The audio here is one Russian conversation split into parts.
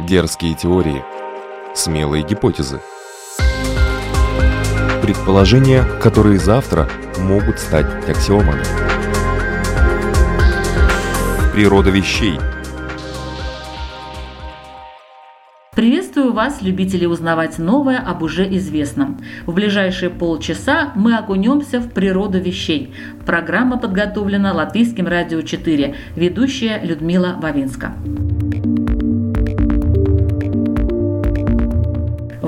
Дерзкие теории. Смелые гипотезы. Предположения, которые завтра могут стать аксиомами. Природа вещей. Приветствую вас, любители узнавать новое об уже известном. В ближайшие полчаса мы окунемся в природу вещей. Программа подготовлена Латвийским радио 4, ведущая Людмила Вавинска.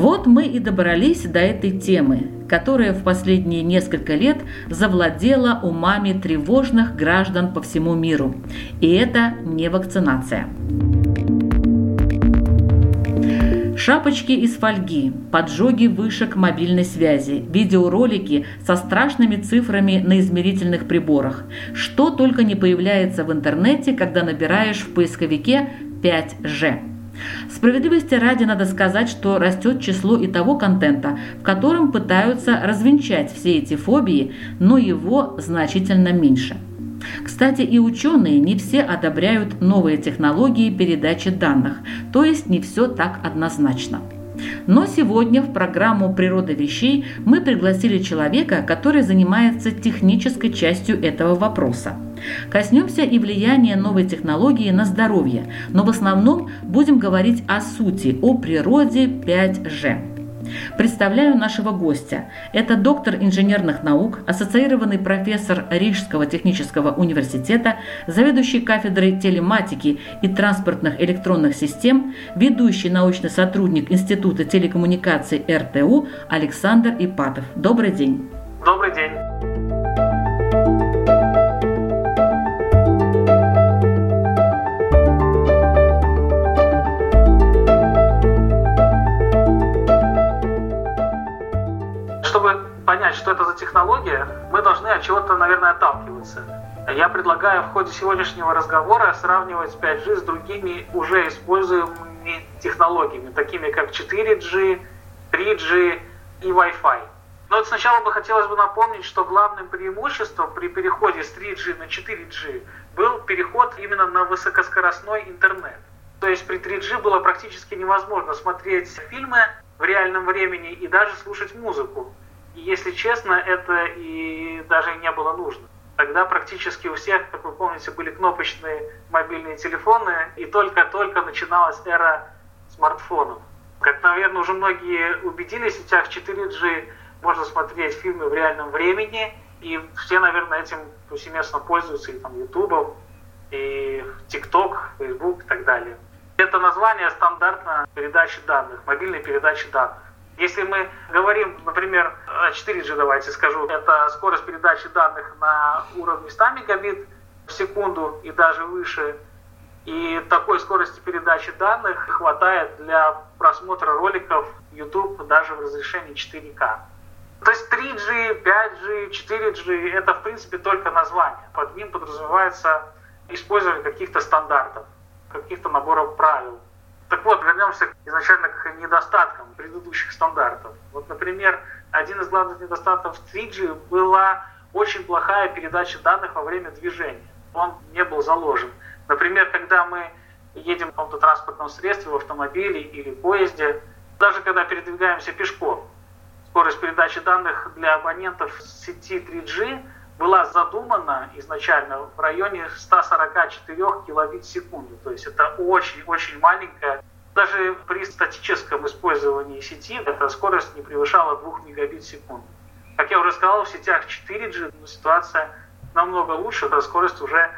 Вот мы и добрались до этой темы, которая в последние несколько лет завладела умами тревожных граждан по всему миру. И это не вакцинация. Шапочки из фольги, поджоги вышек мобильной связи, видеоролики со страшными цифрами на измерительных приборах. Что только не появляется в интернете, когда набираешь в поисковике 5G. Справедливости ради надо сказать, что растет число и того контента, в котором пытаются развенчать все эти фобии, но его значительно меньше. Кстати, и ученые не все одобряют новые технологии передачи данных, то есть не все так однозначно. Но сегодня в программу «Природа вещей» мы пригласили человека, который занимается технической частью этого вопроса. Коснемся и влияния новой технологии на здоровье, но в основном будем говорить о сути, о природе 5G. Представляю нашего гостя. Это доктор инженерных наук, ассоциированный профессор Рижского технического университета, заведующий кафедрой телематики и транспортных электронных систем, ведущий научный сотрудник Института телекоммуникаций РТУ Александр Ипатов. Добрый день. Добрый день. Понять, что это за технология, мы должны от чего-то, наверное, отталкиваться. Я предлагаю в ходе сегодняшнего разговора сравнивать 5G с другими уже используемыми технологиями, такими как 4G, 3G и Wi-Fi. Но вот сначала бы хотелось бы напомнить, что главным преимуществом при переходе с 3G на 4G был переход именно на высокоскоростной интернет. То есть при 3G было практически невозможно смотреть фильмы в реальном времени и даже слушать музыку. Если честно, это и даже не было нужно. Тогда практически у всех, как вы помните, были кнопочные мобильные телефоны, и только-только начиналась эра смартфонов. Как, наверное, уже многие убедились, в сетях 4G можно смотреть фильмы в реальном времени, и все, наверное, этим повсеместно пользуются, и там YouTube, и TikTok, Facebook и так далее. Это название стандартно передачи данных, мобильной передачи данных. Если мы говорим, например, о 4G, давайте скажу, это скорость передачи данных на уровне 100 мегабит в секунду и даже выше, и такой скорости передачи данных хватает для просмотра роликов YouTube даже в разрешении 4К. То есть 3G, 5G, 4G – это, в принципе, только название. Под ним подразумевается использование каких-то стандартов, каких-то наборов правил. Так вот, вернемся изначально к недостаткам предыдущих стандартов. Вот, например, один из главных недостатков 3G была очень плохая передача данных во время движения. Он не был заложен. Например, когда мы едем в каком-то транспортном средстве, в автомобиле или поезде, даже когда передвигаемся пешком, скорость передачи данных для абонентов сети 3G была задумана изначально в районе 144 килобит в секунду. То есть это очень-очень маленькая. Даже при статическом использовании сети эта скорость не превышала 2 мегабит в секунду. Как я уже сказал, в сетях 4G ситуация намного лучше. Эта скорость уже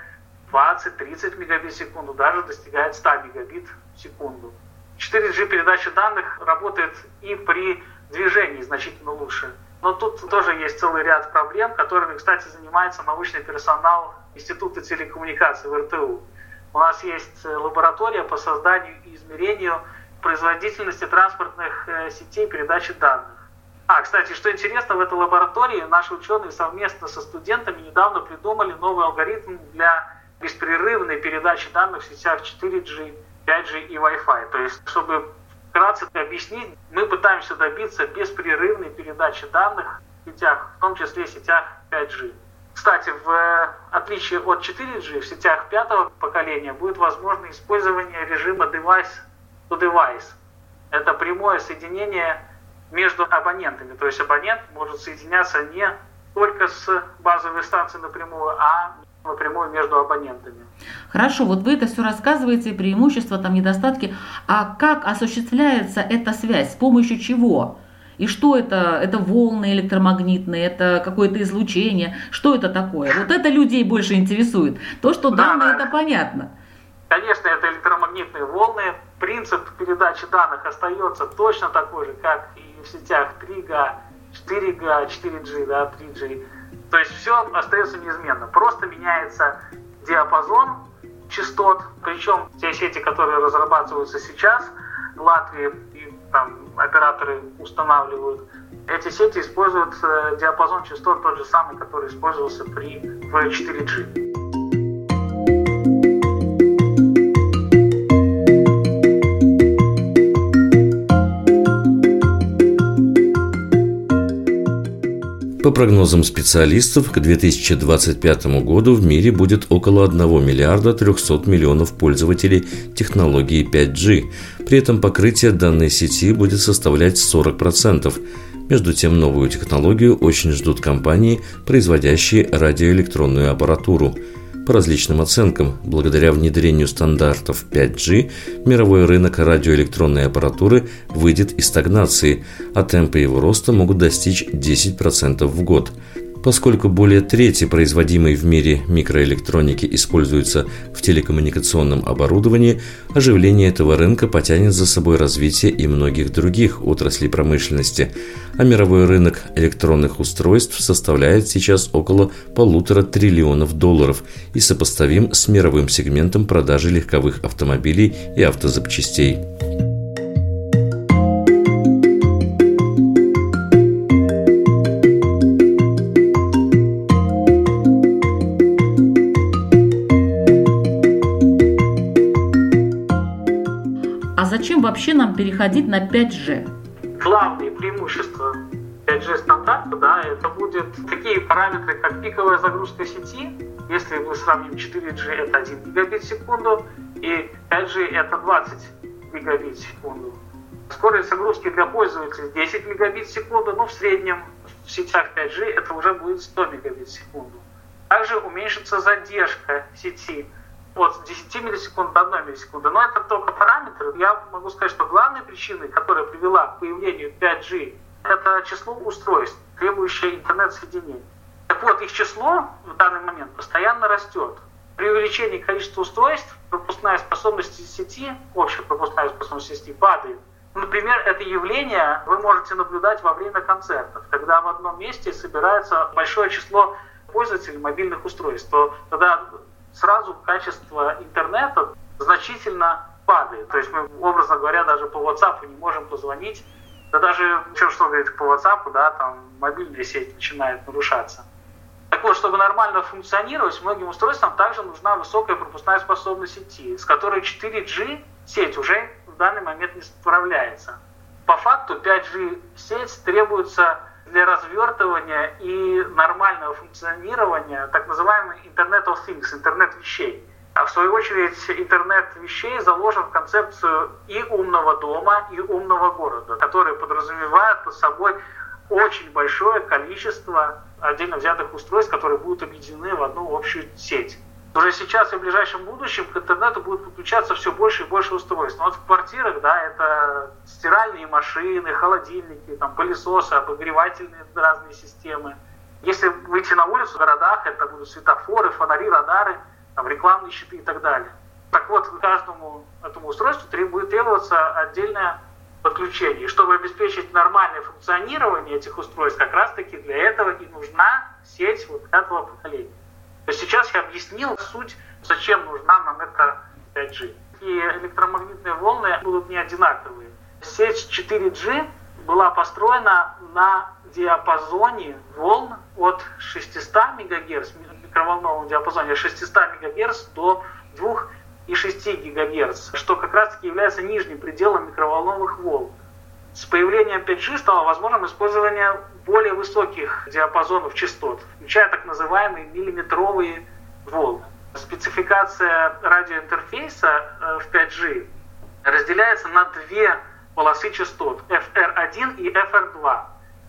20-30 мегабит в секунду, даже достигает 100 мегабит в секунду. 4G передача данных работает и при движении значительно лучше. Но тут тоже есть целый ряд проблем, которыми, кстати, занимается научный персонал Института телекоммуникаций в РТУ. У нас есть э, лаборатория по созданию и измерению производительности транспортных э, сетей передачи данных. А, кстати, что интересно, в этой лаборатории наши ученые совместно со студентами недавно придумали новый алгоритм для беспрерывной передачи данных в сетях 4G, 5G и Wi-Fi. То есть, чтобы вкратце объяснить, мы пытаемся добиться беспрерывной передачи данных в сетях, в том числе в сетях 5G. Кстати, в отличие от 4G, в сетях пятого поколения будет возможно использование режима device to device. Это прямое соединение между абонентами. То есть абонент может соединяться не только с базовой станцией напрямую, а напрямую между абонентами. Хорошо, вот вы это все рассказываете, преимущества, там недостатки. А как осуществляется эта связь? С помощью чего? И что это? Это волны электромагнитные, это какое-то излучение. Что это такое? Вот это людей больше интересует. То, что да, данные, да. это понятно. Конечно, это электромагнитные волны. Принцип передачи данных остается точно такой же, как и в сетях 3G, 4G, 4G, да, 3G. То есть все остается неизменно. Просто меняется диапазон частот. Причем те сети, которые разрабатываются сейчас в Латвии, и там операторы устанавливают, эти сети используют э, диапазон частот тот же самый, который использовался при в 4G. По прогнозам специалистов, к 2025 году в мире будет около 1 миллиарда 300 миллионов пользователей технологии 5G. При этом покрытие данной сети будет составлять 40%. Между тем, новую технологию очень ждут компании, производящие радиоэлектронную аппаратуру – по различным оценкам, благодаря внедрению стандартов 5G, мировой рынок радиоэлектронной аппаратуры выйдет из стагнации, а темпы его роста могут достичь 10% в год – Поскольку более трети производимой в мире микроэлектроники используются в телекоммуникационном оборудовании, оживление этого рынка потянет за собой развитие и многих других отраслей промышленности, а мировой рынок электронных устройств составляет сейчас около полутора триллионов долларов и сопоставим с мировым сегментом продажи легковых автомобилей и автозапчастей. Вообще нам переходить на 5G? Главные преимущества 5G стандарта, да, это будет такие параметры, как пиковая загрузка сети. Если мы сравним 4G, это 1 гигабит в секунду, и 5G это 20 гигабит в секунду. Скорость загрузки для пользователей 10 мегабит в секунду, но в среднем в сетях 5G это уже будет 100 мегабит в секунду. Также уменьшится задержка сети от 10 миллисекунд до 1 миллисекунды. Но это только параметры. Я могу сказать, что главной причиной, которая привела к появлению 5G, это число устройств, требующее интернет-соединения. Так вот, их число в данный момент постоянно растет. При увеличении количества устройств пропускная способность сети, общая пропускная способность сети падает. Например, это явление вы можете наблюдать во время концертов, когда в одном месте собирается большое число пользователей мобильных устройств, то тогда сразу качество интернета значительно падает. То есть мы, образно говоря, даже по WhatsApp не можем позвонить. Да даже, чем что говорить, по WhatsApp, да, там мобильная сеть начинает нарушаться. Так вот, чтобы нормально функционировать, многим устройствам также нужна высокая пропускная способность сети, с которой 4G сеть уже в данный момент не справляется. По факту 5G сеть требуется для развертывания и нормального функционирования так называемый Internet of Things, интернет вещей. А в свою очередь интернет вещей заложен в концепцию и умного дома, и умного города, который подразумевает под собой очень большое количество отдельно взятых устройств, которые будут объединены в одну общую сеть. Уже сейчас и в ближайшем будущем к интернету будет подключаться все больше и больше устройств. Но вот в квартирах, да, это стиральные машины, холодильники, там, пылесосы, обогревательные разные системы. Если выйти на улицу в городах, это будут светофоры, фонари, радары, там, рекламные щиты и так далее. Так вот, каждому этому устройству будет требоваться отдельное подключение. И чтобы обеспечить нормальное функционирование этих устройств, как раз-таки для этого и нужна сеть вот этого поколения. То есть сейчас я объяснил суть, зачем нужна нам эта 5G. И электромагнитные волны будут не одинаковые. Сеть 4G была построена на диапазоне волн от 600 МГц, микроволновом диапазоне 600 МГц до 2,6 ГГц, что как раз таки является нижним пределом микроволновых волн. С появлением 5G стало возможным использование более высоких диапазонов частот, включая так называемые миллиметровые волны. Спецификация радиоинтерфейса э, в 5G разделяется на две полосы частот FR1 и FR2.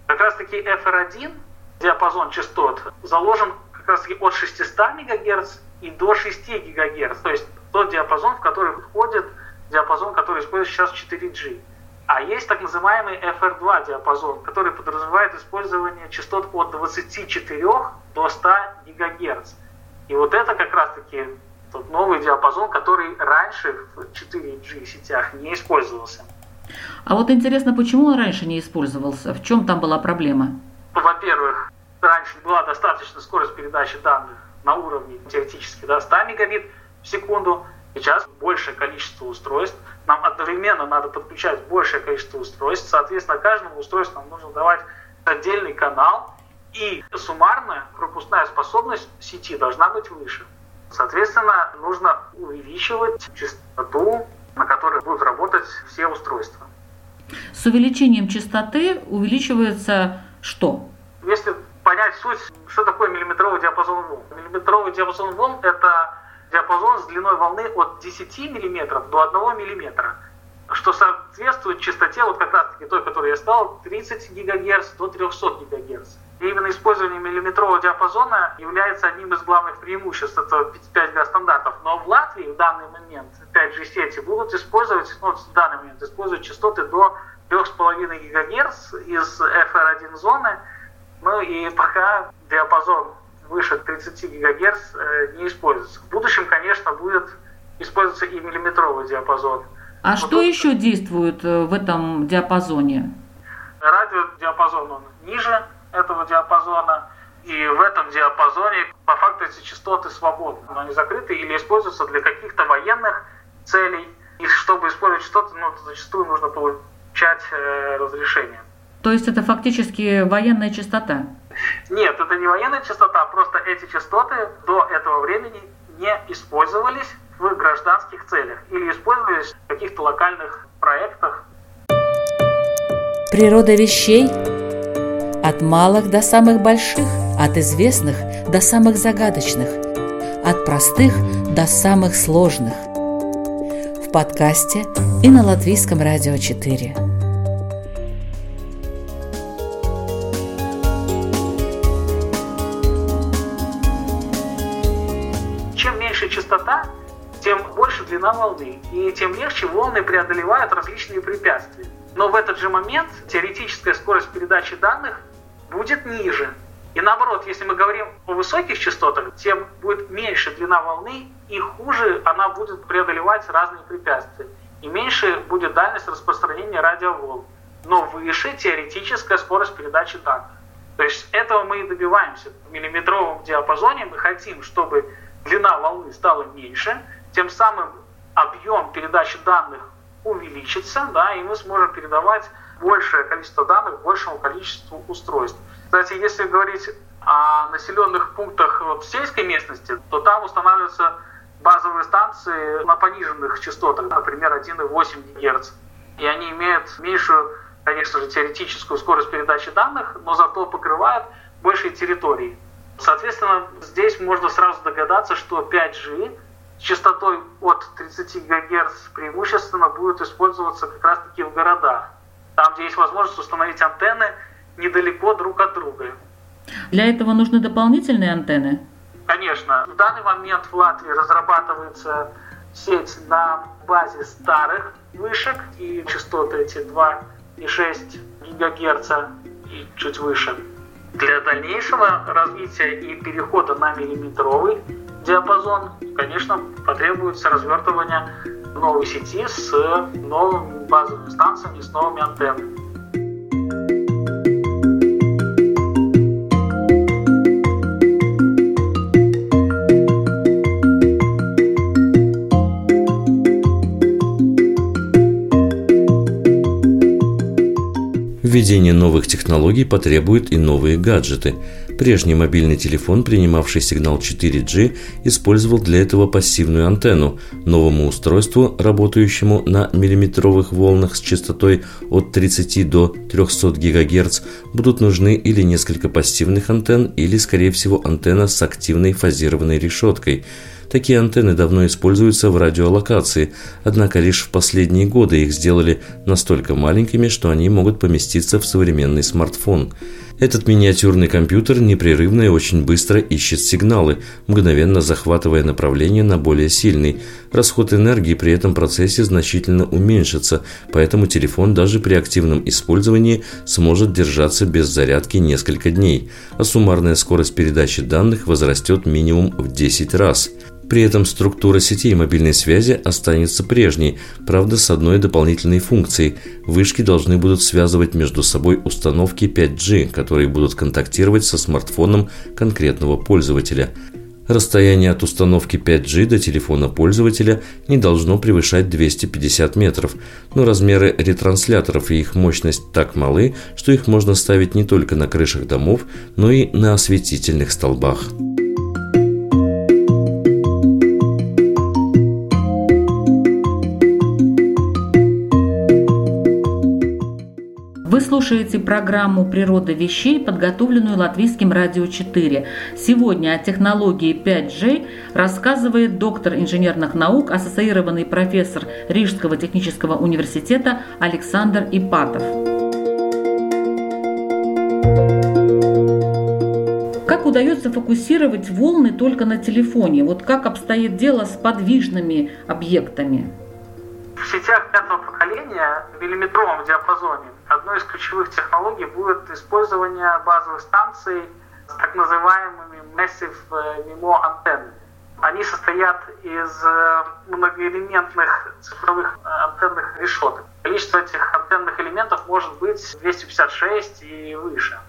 Как раз таки FR1, диапазон частот, заложен как раз таки от 600 МГц и до 6 ГГц. То есть тот диапазон, в который входит диапазон, который использует сейчас 4G. А есть так называемый FR2 диапазон, который подразумевает использование частот от 24 до 100 ГГц. И вот это как раз-таки тот новый диапазон, который раньше в 4G сетях не использовался. А вот интересно, почему он раньше не использовался? В чем там была проблема? Во-первых, раньше была достаточно скорость передачи данных на уровне теоретически да, 100 мегабит в секунду. Сейчас большее количество устройств. Нам одновременно надо подключать большее количество устройств. Соответственно, каждому устройству нам нужно давать отдельный канал. И суммарная пропускная способность сети должна быть выше. Соответственно, нужно увеличивать частоту, на которой будут работать все устройства. С увеличением частоты увеличивается что? Если понять суть, что такое миллиметровый диапазон волн. Миллиметровый диапазон волн – это диапазон с длиной волны от 10 мм до 1 мм, что соответствует частоте, вот как раз таки той, которую я сказал, 30 ГГц до 300 ГГц. И именно использование миллиметрового диапазона является одним из главных преимуществ этого 5G стандартов. Но в Латвии в данный момент 5G сети будут использовать, ну, в данный момент используют частоты до 3,5 ГГц из FR1 зоны. Ну и пока диапазон выше 30 ГГц э, не используется. В будущем, конечно, будет использоваться и миллиметровый диапазон. А вот что тут... еще действует э, в этом диапазоне? Радиодиапазон он ниже этого диапазона, и в этом диапазоне по факту эти частоты свободны, но они закрыты или используются для каких-то военных целей. И чтобы использовать частоты, ну, зачастую нужно получать э, разрешение. То есть это фактически военная частота? Нет, это не военная частота, просто эти частоты до этого времени не использовались в гражданских целях или использовались в каких-то локальных проектах. Природа вещей от малых до самых больших, от известных до самых загадочных, от простых до самых сложных. В подкасте и на Латвийском радио 4. Тем легче волны преодолевают различные препятствия. Но в этот же момент теоретическая скорость передачи данных будет ниже. И наоборот, если мы говорим о высоких частотах, тем будет меньше длина волны, и хуже она будет преодолевать разные препятствия. И меньше будет дальность распространения радиоволн. Но выше теоретическая скорость передачи данных. То есть этого мы и добиваемся. В миллиметровом диапазоне мы хотим, чтобы длина волны стала меньше, тем самым объем передачи данных увеличится, да, и мы сможем передавать большее количество данных большему количеству устройств. Кстати, если говорить о населенных пунктах в сельской местности, то там устанавливаются базовые станции на пониженных частотах, например, 1,8 Гц. И они имеют меньшую, конечно же, теоретическую скорость передачи данных, но зато покрывают большие территории. Соответственно, здесь можно сразу догадаться, что 5G с частотой от 30 ГГц преимущественно будет использоваться как раз-таки в городах, там, где есть возможность установить антенны недалеко друг от друга. Для этого нужны дополнительные антенны? Конечно. В данный момент в Латвии разрабатывается сеть на базе старых вышек, и частоты эти 2,6 ГГц и чуть выше. Для дальнейшего развития и перехода на миллиметровый диапазон, конечно, потребуется развертывание новой сети с новыми базовыми станциями, с новыми антеннами. Введение новых технологий потребует и новые гаджеты. Прежний мобильный телефон, принимавший сигнал 4G, использовал для этого пассивную антенну. Новому устройству, работающему на миллиметровых волнах с частотой от 30 до 300 ГГц, будут нужны или несколько пассивных антенн, или, скорее всего, антенна с активной фазированной решеткой – Такие антенны давно используются в радиолокации, однако лишь в последние годы их сделали настолько маленькими, что они могут поместиться в современный смартфон. Этот миниатюрный компьютер непрерывно и очень быстро ищет сигналы, мгновенно захватывая направление на более сильный. Расход энергии при этом процессе значительно уменьшится, поэтому телефон даже при активном использовании сможет держаться без зарядки несколько дней, а суммарная скорость передачи данных возрастет минимум в 10 раз. При этом структура сетей мобильной связи останется прежней, правда с одной дополнительной функцией. Вышки должны будут связывать между собой установки 5G, которые будут контактировать со смартфоном конкретного пользователя. Расстояние от установки 5G до телефона пользователя не должно превышать 250 метров, но размеры ретрансляторов и их мощность так малы, что их можно ставить не только на крышах домов, но и на осветительных столбах. Слушаете программу «Природа вещей», подготовленную Латвийским радио 4. Сегодня о технологии 5G рассказывает доктор инженерных наук, ассоциированный профессор Рижского технического университета Александр Ипатов. Как удается фокусировать волны только на телефоне? Вот как обстоит дело с подвижными объектами? В сетях пятого поколения в миллиметровом диапазоне одной из ключевых технологий будет использование базовых станций с так называемыми Massive э, MIMO антенн. Они состоят из э, многоэлементных цифровых э, антенных решеток. Количество этих антенных элементов может быть 256 и выше.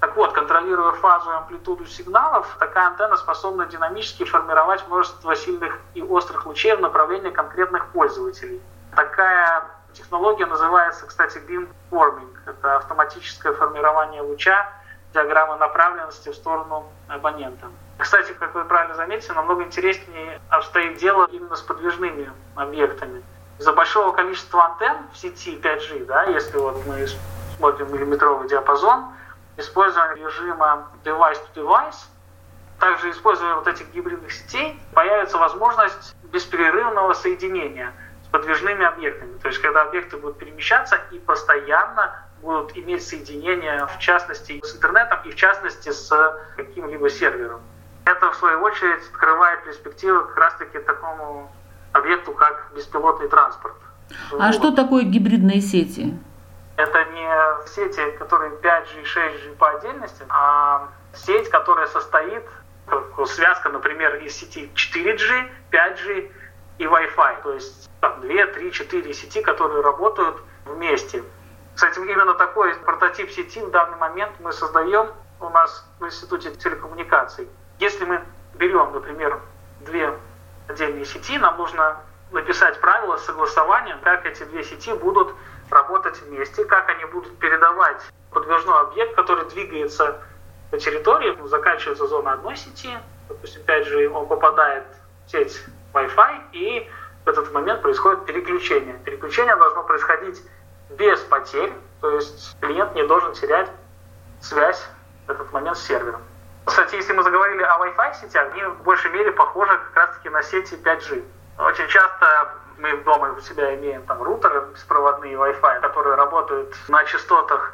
Так вот, контролируя фазу и амплитуду сигналов, такая антенна способна динамически формировать множество сильных и острых лучей в направлении конкретных пользователей. Такая технология называется, кстати, beamforming. Это автоматическое формирование луча диаграммы направленности в сторону абонента. Кстати, как вы правильно заметили, намного интереснее обстоит дело именно с подвижными объектами. Из-за большого количества антенн в сети 5G, да, если вот мы смотрим миллиметровый диапазон, используя режима device-to-device, также используя вот этих гибридных сетей, появится возможность беспрерывного соединения – подвижными объектами. То есть когда объекты будут перемещаться и постоянно будут иметь соединение, в частности, с интернетом и в частности с каким-либо сервером. Это, в свою очередь, открывает перспективы как раз-таки такому объекту, как беспилотный транспорт. А вот. что такое гибридные сети? Это не сети, которые 5G и 6G по отдельности, а сеть, которая состоит, как связка, например, из сети 4G, 5G и Wi-Fi. То есть там, 2, 3, 4 сети, которые работают вместе. Кстати, именно такой прототип сети в данный момент мы создаем у нас в Институте телекоммуникаций. Если мы берем, например, две отдельные сети, нам нужно написать правила согласования, как эти две сети будут работать вместе, как они будут передавать подвижной объект, который двигается по территории, заканчивается зона одной сети, допустим, 5G, он попадает в сеть Wi-Fi, и в этот момент происходит переключение. Переключение должно происходить без потерь, то есть клиент не должен терять связь в этот момент с сервером. Кстати, если мы заговорили о Wi-Fi сетях, они в большей мере похожи как раз-таки на сети 5G. Очень часто мы дома у себя имеем там рутеры беспроводные Wi-Fi, которые работают на частотах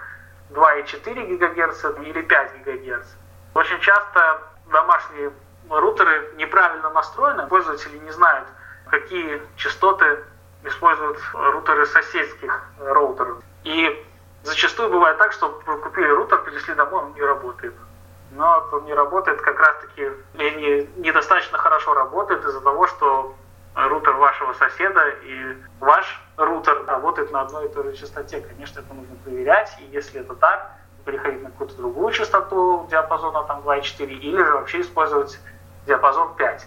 2,4 ГГц или 5 ГГц. Очень часто домашние рутеры неправильно настроены, пользователи не знают, какие частоты используют рутеры соседских роутеров. И зачастую бывает так, что купили рутер, принесли домой, он не работает. Но он не работает как раз-таки, или недостаточно хорошо работает из-за того, что рутер вашего соседа и ваш рутер работает на одной и той же частоте. Конечно, это нужно проверять, и если это так, переходить на какую-то другую частоту диапазона там 2,4 или же вообще использовать диапазон 5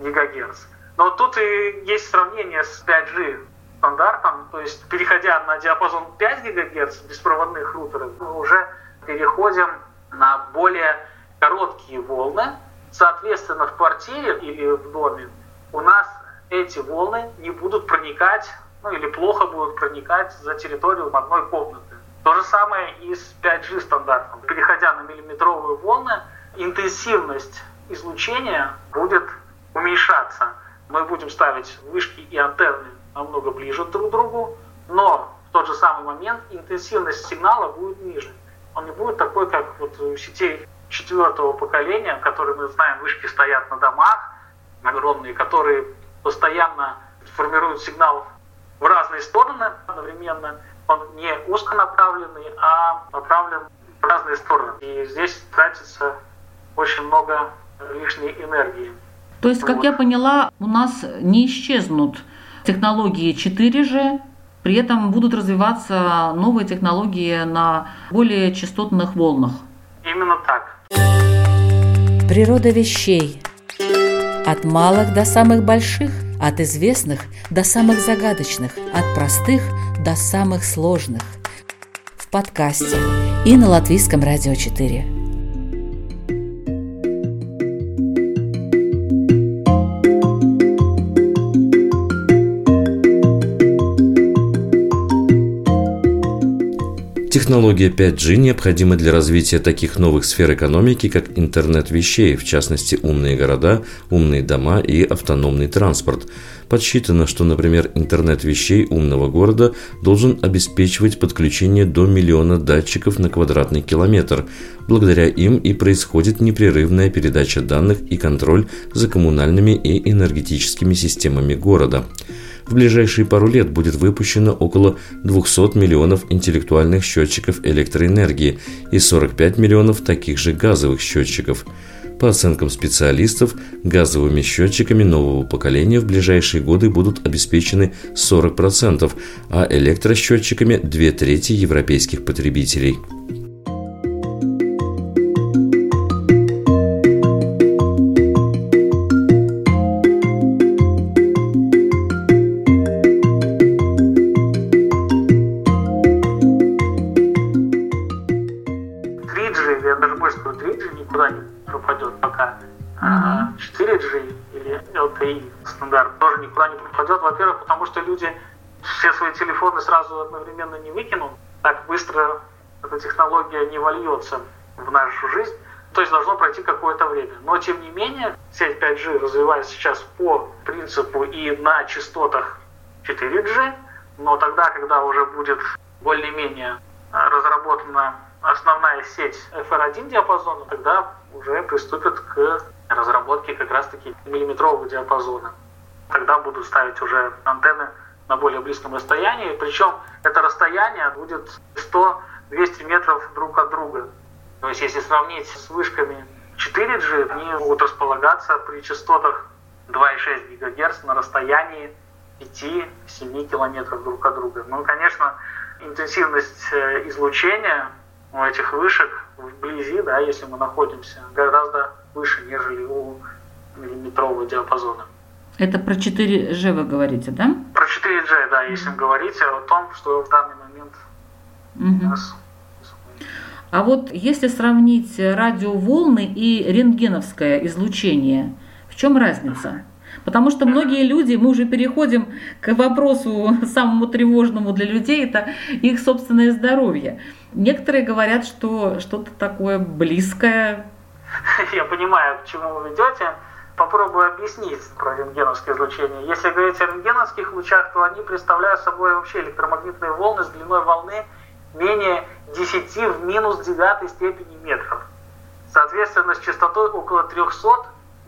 ГГц. Но тут и есть сравнение с 5G стандартом, то есть переходя на диапазон 5 ГГц беспроводных рутеров, мы уже переходим на более короткие волны. Соответственно, в квартире или в доме у нас эти волны не будут проникать, ну или плохо будут проникать за территорию одной комнаты. То же самое и с 5G стандартом. Переходя на миллиметровые волны, интенсивность излучения будет уменьшаться. Мы будем ставить вышки и антенны намного ближе друг к другу, но в тот же самый момент интенсивность сигнала будет ниже. Он не будет такой, как вот у сетей четвертого поколения, которые мы знаем, вышки стоят на домах, огромные, которые постоянно формируют сигнал в разные стороны одновременно. Он не узконаправленный, а направлен в разные стороны. И здесь тратится очень много лишней энергии. То есть, как вот. я поняла, у нас не исчезнут технологии 4G, при этом будут развиваться новые технологии на более частотных волнах. Именно так. Природа вещей. От малых до самых больших, от известных до самых загадочных, от простых до самых сложных. В подкасте и на Латвийском радио 4. Технология 5G необходима для развития таких новых сфер экономики, как интернет вещей, в частности умные города, умные дома и автономный транспорт. Подсчитано, что, например, интернет вещей умного города должен обеспечивать подключение до миллиона датчиков на квадратный километр. Благодаря им и происходит непрерывная передача данных и контроль за коммунальными и энергетическими системами города. В ближайшие пару лет будет выпущено около 200 миллионов интеллектуальных счетчиков электроэнергии и 45 миллионов таких же газовых счетчиков. По оценкам специалистов, газовыми счетчиками нового поколения в ближайшие годы будут обеспечены 40%, а электросчетчиками – две трети европейских потребителей. Никуда не пропадет. Во-первых, потому что люди все свои телефоны сразу одновременно не выкинут. Так быстро эта технология не вольется в нашу жизнь. То есть должно пройти какое-то время. Но тем не менее, сеть 5G развивается сейчас по принципу и на частотах 4G, но тогда, когда уже будет более-менее разработана основная сеть FR1 диапазона, тогда уже приступят к разработке как раз-таки миллиметрового диапазона. Тогда будут ставить уже антенны на более близком расстоянии, причем это расстояние будет 100-200 метров друг от друга. То есть если сравнить с вышками 4G, они будут располагаться при частотах 2,6 ГГц на расстоянии 5-7 километров друг от друга. Ну, конечно, интенсивность э, излучения у этих вышек вблизи, да, если мы находимся, гораздо выше, нежели у миллиметрового диапазона. Это про 4G вы говорите, да? Про 4G, да, если говорить о том, что в данный момент mm-hmm. у нас а вот если сравнить радиоволны и рентгеновское излучение, в чем разница? Потому что многие люди, мы уже переходим к вопросу самому тревожному для людей, это их собственное здоровье. Некоторые говорят, что что-то такое близкое. Я понимаю, к чему вы ведете. Попробую объяснить про рентгеновское излучение. Если говорить о рентгеновских лучах, то они представляют собой вообще электромагнитные волны с длиной волны менее 10 в минус девятой степени метров. Соответственно, с частотой около 300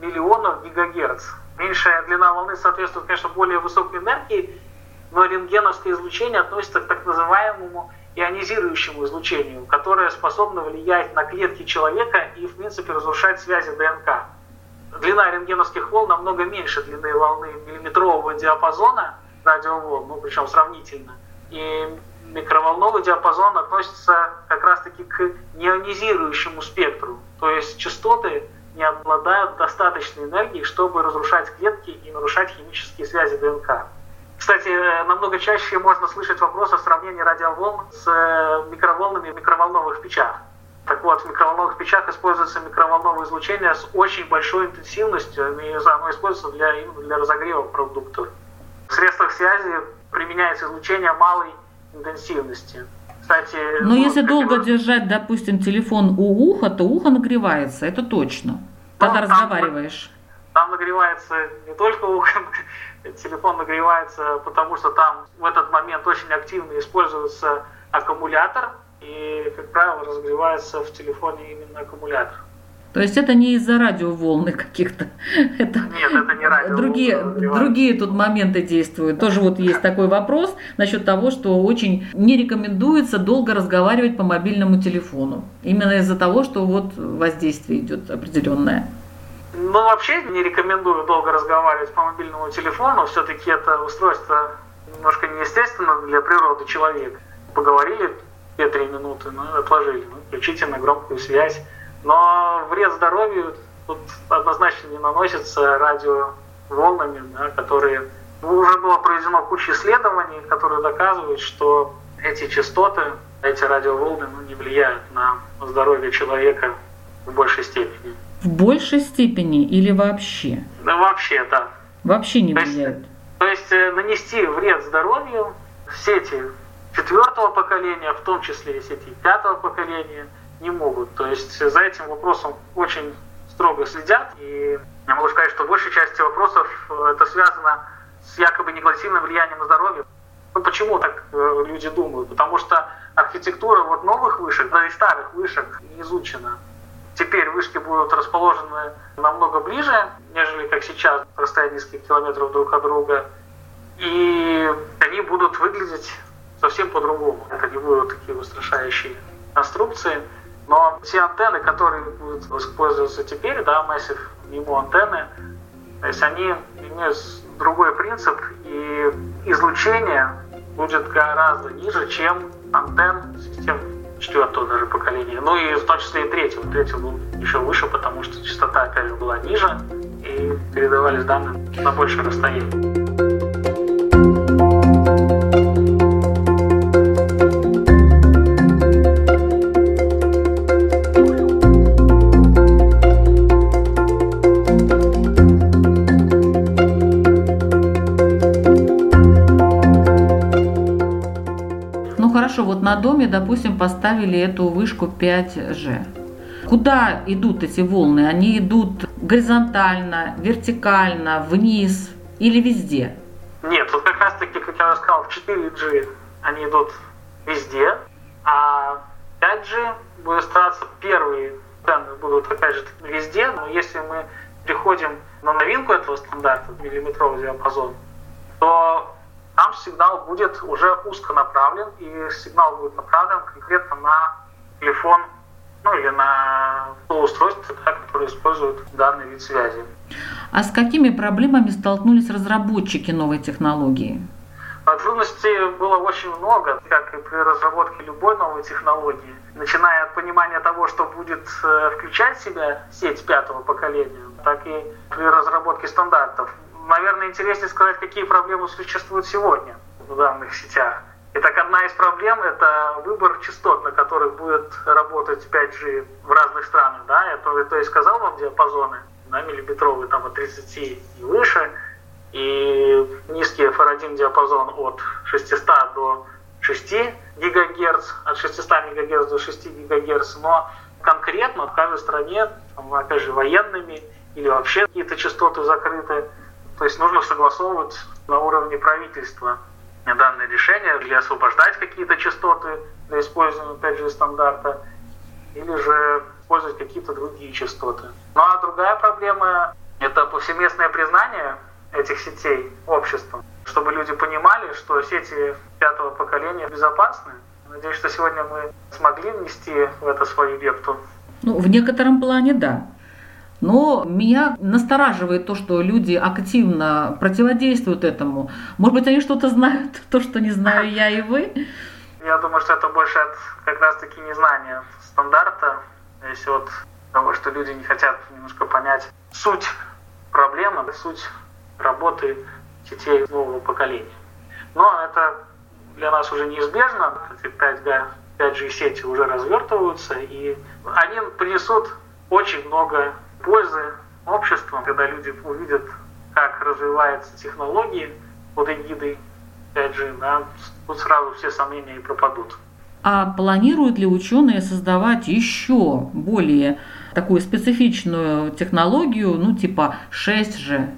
миллионов гигагерц. Меньшая длина волны соответствует, конечно, более высокой энергии, но рентгеновское излучение относится к так называемому ионизирующему излучению, которое способно влиять на клетки человека и, в принципе, разрушать связи ДНК. Длина рентгеновских волн намного меньше длины волны миллиметрового диапазона радиоволн, ну, причем сравнительно. И микроволновый диапазон относится как раз-таки к неонизирующему спектру. То есть частоты не обладают достаточной энергией, чтобы разрушать клетки и нарушать химические связи ДНК. Кстати, намного чаще можно слышать вопрос о сравнении радиоволн с э, микроволнами в микроволновых печах. Так вот, в микроволновых печах используется микроволновое излучение с очень большой интенсивностью, и оно используется для, именно для разогрева продуктов. В средствах связи применяется излучение малой интенсивности. Кстати, Но ну, если долго держать, допустим, телефон у уха, то ухо нагревается, это точно. Когда ну, разговариваешь. Там нагревается не только уголь, телефон нагревается, потому что там в этот момент очень активно используется аккумулятор, и, как правило, разогревается в телефоне именно аккумулятор. То есть это не из-за радиоволны каких-то. Это Нет, это не радиоволны. Другие, другие тут моменты действуют. Тоже вот есть такой вопрос насчет того, что очень не рекомендуется долго разговаривать по мобильному телефону. Именно из-за того, что вот воздействие идет определенное. Ну, вообще не рекомендую долго разговаривать по мобильному телефону. Все-таки это устройство немножко неестественно для природы человека. Поговорили 2-3 минуты, ну, отложили. Ну, включите на громкую связь но вред здоровью тут однозначно не наносится радиоволнами, да, которые уже было проведено куча исследований, которые доказывают, что эти частоты, эти радиоволны ну, не влияют на здоровье человека в большей степени. В большей степени или вообще? Да, вообще, да. Вообще не влияют. То есть, то есть э, нанести вред здоровью сети четвертого поколения, в том числе и сети пятого поколения – не могут. То есть за этим вопросом очень строго следят. И я могу сказать, что большей части вопросов э, это связано с якобы негативным влиянием на здоровье. Ну, почему так э, люди думают? Потому что архитектура вот новых вышек, да и старых вышек не изучена. Теперь вышки будут расположены намного ближе, нежели как сейчас, расстояние нескольких километров друг от друга. И они будут выглядеть совсем по-другому. Это не будут такие устрашающие конструкции. Но все антенны, которые будут использоваться теперь, да, Massive MIMO антенны, то есть они имеют другой принцип, и излучение будет гораздо ниже, чем антенн систем четвертого даже поколения. Ну и в том числе и третьего. Третьего был еще выше, потому что частота, опять же, была ниже, и передавались данные на большее расстояние. На доме, допустим, поставили эту вышку 5G. Куда идут эти волны? Они идут горизонтально, вертикально, вниз или везде? Нет, вот как раз таки, как я сказал, в 4G они идут везде, а 5G будет стараться первые данные будут опять же везде, но если мы приходим на новинку этого стандарта, миллиметровый диапазон, то там сигнал будет уже узко направлен, и сигнал будет направлен конкретно на телефон, ну или на то устройство, да, которое использует данный вид связи. А с какими проблемами столкнулись разработчики новой технологии? Трудностей было очень много, как и при разработке любой новой технологии, начиная от понимания того, что будет э, включать в себя сеть пятого поколения, так и при разработке стандартов наверное, интереснее сказать, какие проблемы существуют сегодня в данных сетях. Итак, одна из проблем – это выбор частот, на которых будет работать 5G в разных странах. Да? Я то, то есть сказал вам диапазоны, да, миллиметровые там от 30 и выше, и низкий FR1 диапазон от 600 до 6 ГГц, от 600 МГц до 6 ГГц, но конкретно в каждой стране, там, опять же, военными или вообще какие-то частоты закрыты, то есть нужно согласовывать на уровне правительства данное решение или освобождать какие-то частоты для использования, опять же, стандарта, или же использовать какие-то другие частоты. Ну а другая проблема – это повсеместное признание этих сетей обществом, чтобы люди понимали, что сети пятого поколения безопасны. Надеюсь, что сегодня мы смогли внести в это свою лепту. Ну, в некотором плане да. Но меня настораживает то, что люди активно противодействуют этому. Может быть, они что-то знают, то, что не знаю я и вы? Я думаю, что это больше от как раз-таки незнания стандарта, если вот того, что люди не хотят немножко понять суть проблемы, суть работы сетей нового поколения. Но это для нас уже неизбежно, эти 5G, 5G сети уже развертываются, и они принесут очень много пользы обществу, когда люди увидят, как развиваются технологии под эгидой 5G, да, тут сразу все сомнения и пропадут. А планируют ли ученые создавать еще более такую специфичную технологию, ну типа 6G?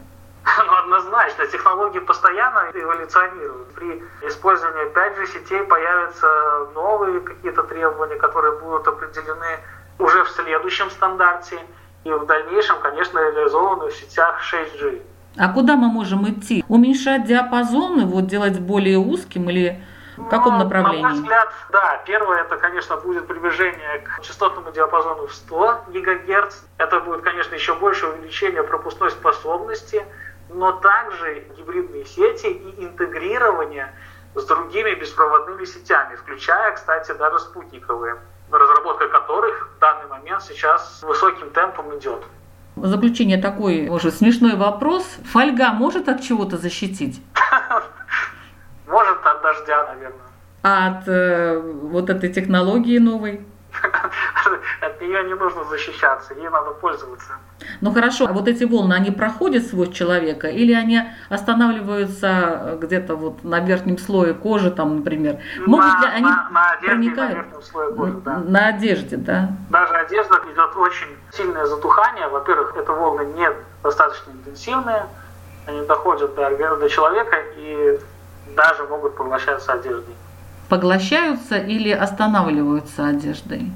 Ну, однозначно, технологии постоянно эволюционируют. При использовании 5G сетей появятся новые какие-то требования, которые будут определены уже в следующем стандарте и в дальнейшем, конечно, реализованы в сетях 6G. А куда мы можем идти? Уменьшать диапазон вот делать более узким или в каком ну, направлении? На мой взгляд, да. Первое, это, конечно, будет приближение к частотному диапазону в 100 ГГц. Это будет, конечно, еще больше увеличение пропускной способности, но также гибридные сети и интегрирование с другими беспроводными сетями, включая, кстати, даже спутниковые, разработка которых в данный момент сейчас высоким темпом идет. В заключение такой уже смешной вопрос. Фольга может от чего-то защитить? Может, от дождя, наверное. А от э, вот этой технологии новой? Нее не нужно защищаться, ей надо пользоваться. Ну хорошо, а вот эти волны, они проходят сквозь человека или они останавливаются где-то вот на верхнем слое кожи, там, например? Могут на, ли они на, на одежде, проникают? на верхнем слое кожи, да. На одежде, да? Даже одежда идет очень сильное затухание. Во-первых, это волны не достаточно интенсивные, они доходят до, до человека и даже могут поглощаться одеждой. Поглощаются или останавливаются одеждой?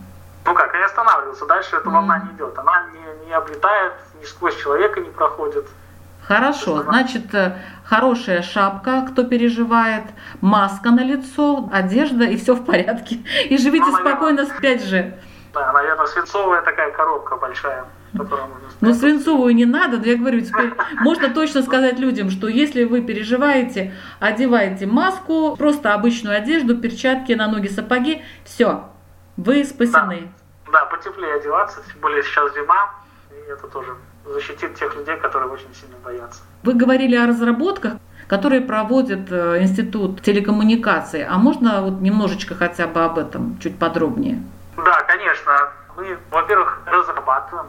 Ну как, они останавливаются, дальше эта волна не идет. Она не, не облетает, ни сквозь человека не проходит. Хорошо, значит, э, хорошая шапка, кто переживает, маска на лицо, одежда, и все в порядке. И живите ну, наверное, спокойно с 5G. Да, наверное, свинцовая такая коробка большая. Ну, свинцовую не надо, но я говорю, теперь можно точно сказать людям, что если вы переживаете, одевайте маску, просто обычную одежду, перчатки на ноги, сапоги, все, вы спасены. Да, да потеплее одеваться, тем более сейчас зима, и это тоже защитит тех людей, которые очень сильно боятся. Вы говорили о разработках, которые проводит э, Институт телекоммуникаций. А можно вот немножечко хотя бы об этом чуть подробнее? Да, конечно. Мы, во-первых, разрабатываем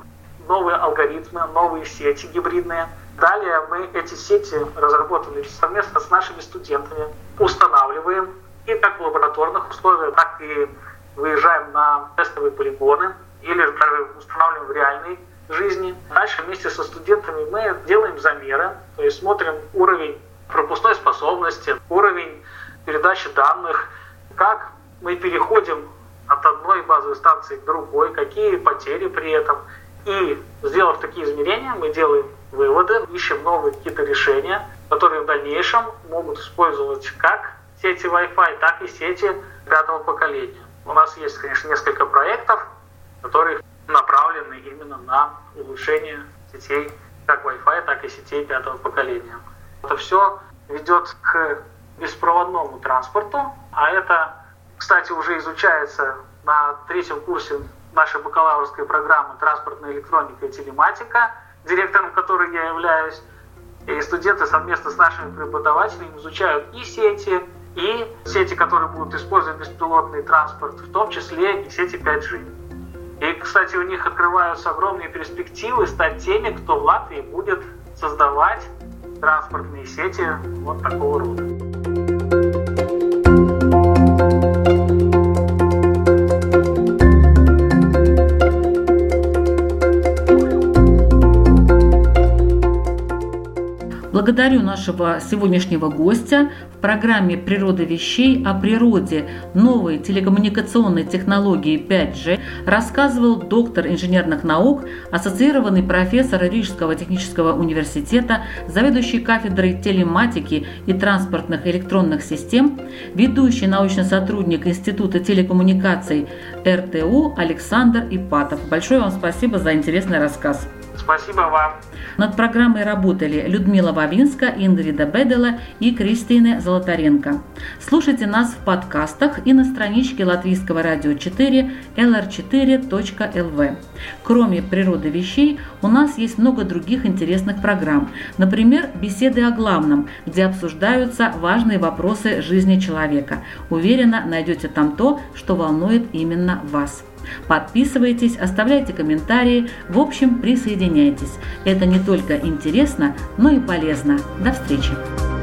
новые алгоритмы, новые сети гибридные. Далее мы эти сети разработали совместно с нашими студентами, устанавливаем и как в лабораторных условиях, так и выезжаем на тестовые полигоны или даже устанавливаем в реальной жизни. Дальше вместе со студентами мы делаем замеры, то есть смотрим уровень пропускной способности, уровень передачи данных, как мы переходим от одной базовой станции к другой, какие потери при этом. И сделав такие измерения, мы делаем выводы, ищем новые какие-то решения, которые в дальнейшем могут использовать как сети Wi-Fi, так и сети пятого поколения. У нас есть, конечно, несколько проектов, которые направлены именно на улучшение сетей как Wi-Fi, так и сетей пятого поколения. Это все ведет к беспроводному транспорту, а это, кстати, уже изучается на третьем курсе нашей бакалаврской программы «Транспортная электроника и телематика», директором которой я являюсь. И студенты совместно с нашими преподавателями изучают и сети, и сети, которые будут использовать беспилотный транспорт, в том числе и сети 5G. И, кстати, у них открываются огромные перспективы стать теми, кто в Латвии будет создавать транспортные сети вот такого рода. Благодарю нашего сегодняшнего гостя в программе «Природа вещей» о природе новой телекоммуникационной технологии 5G рассказывал доктор инженерных наук, ассоциированный профессор Рижского технического университета, заведующий кафедрой телематики и транспортных электронных систем, ведущий научный сотрудник Института телекоммуникаций РТУ Александр Ипатов. Большое вам спасибо за интересный рассказ. Спасибо вам. Над программой работали Людмила Вавинска, Ингрида Бедела и Кристина Золотаренко. Слушайте нас в подкастах и на страничке Латвийского радио 4 lr4.lv. Кроме природы вещей, у нас есть много других интересных программ. Например, беседы о главном, где обсуждаются важные вопросы жизни человека. Уверена, найдете там то, что волнует именно вас. Подписывайтесь, оставляйте комментарии, в общем, присоединяйтесь. Это не только интересно, но и полезно. До встречи!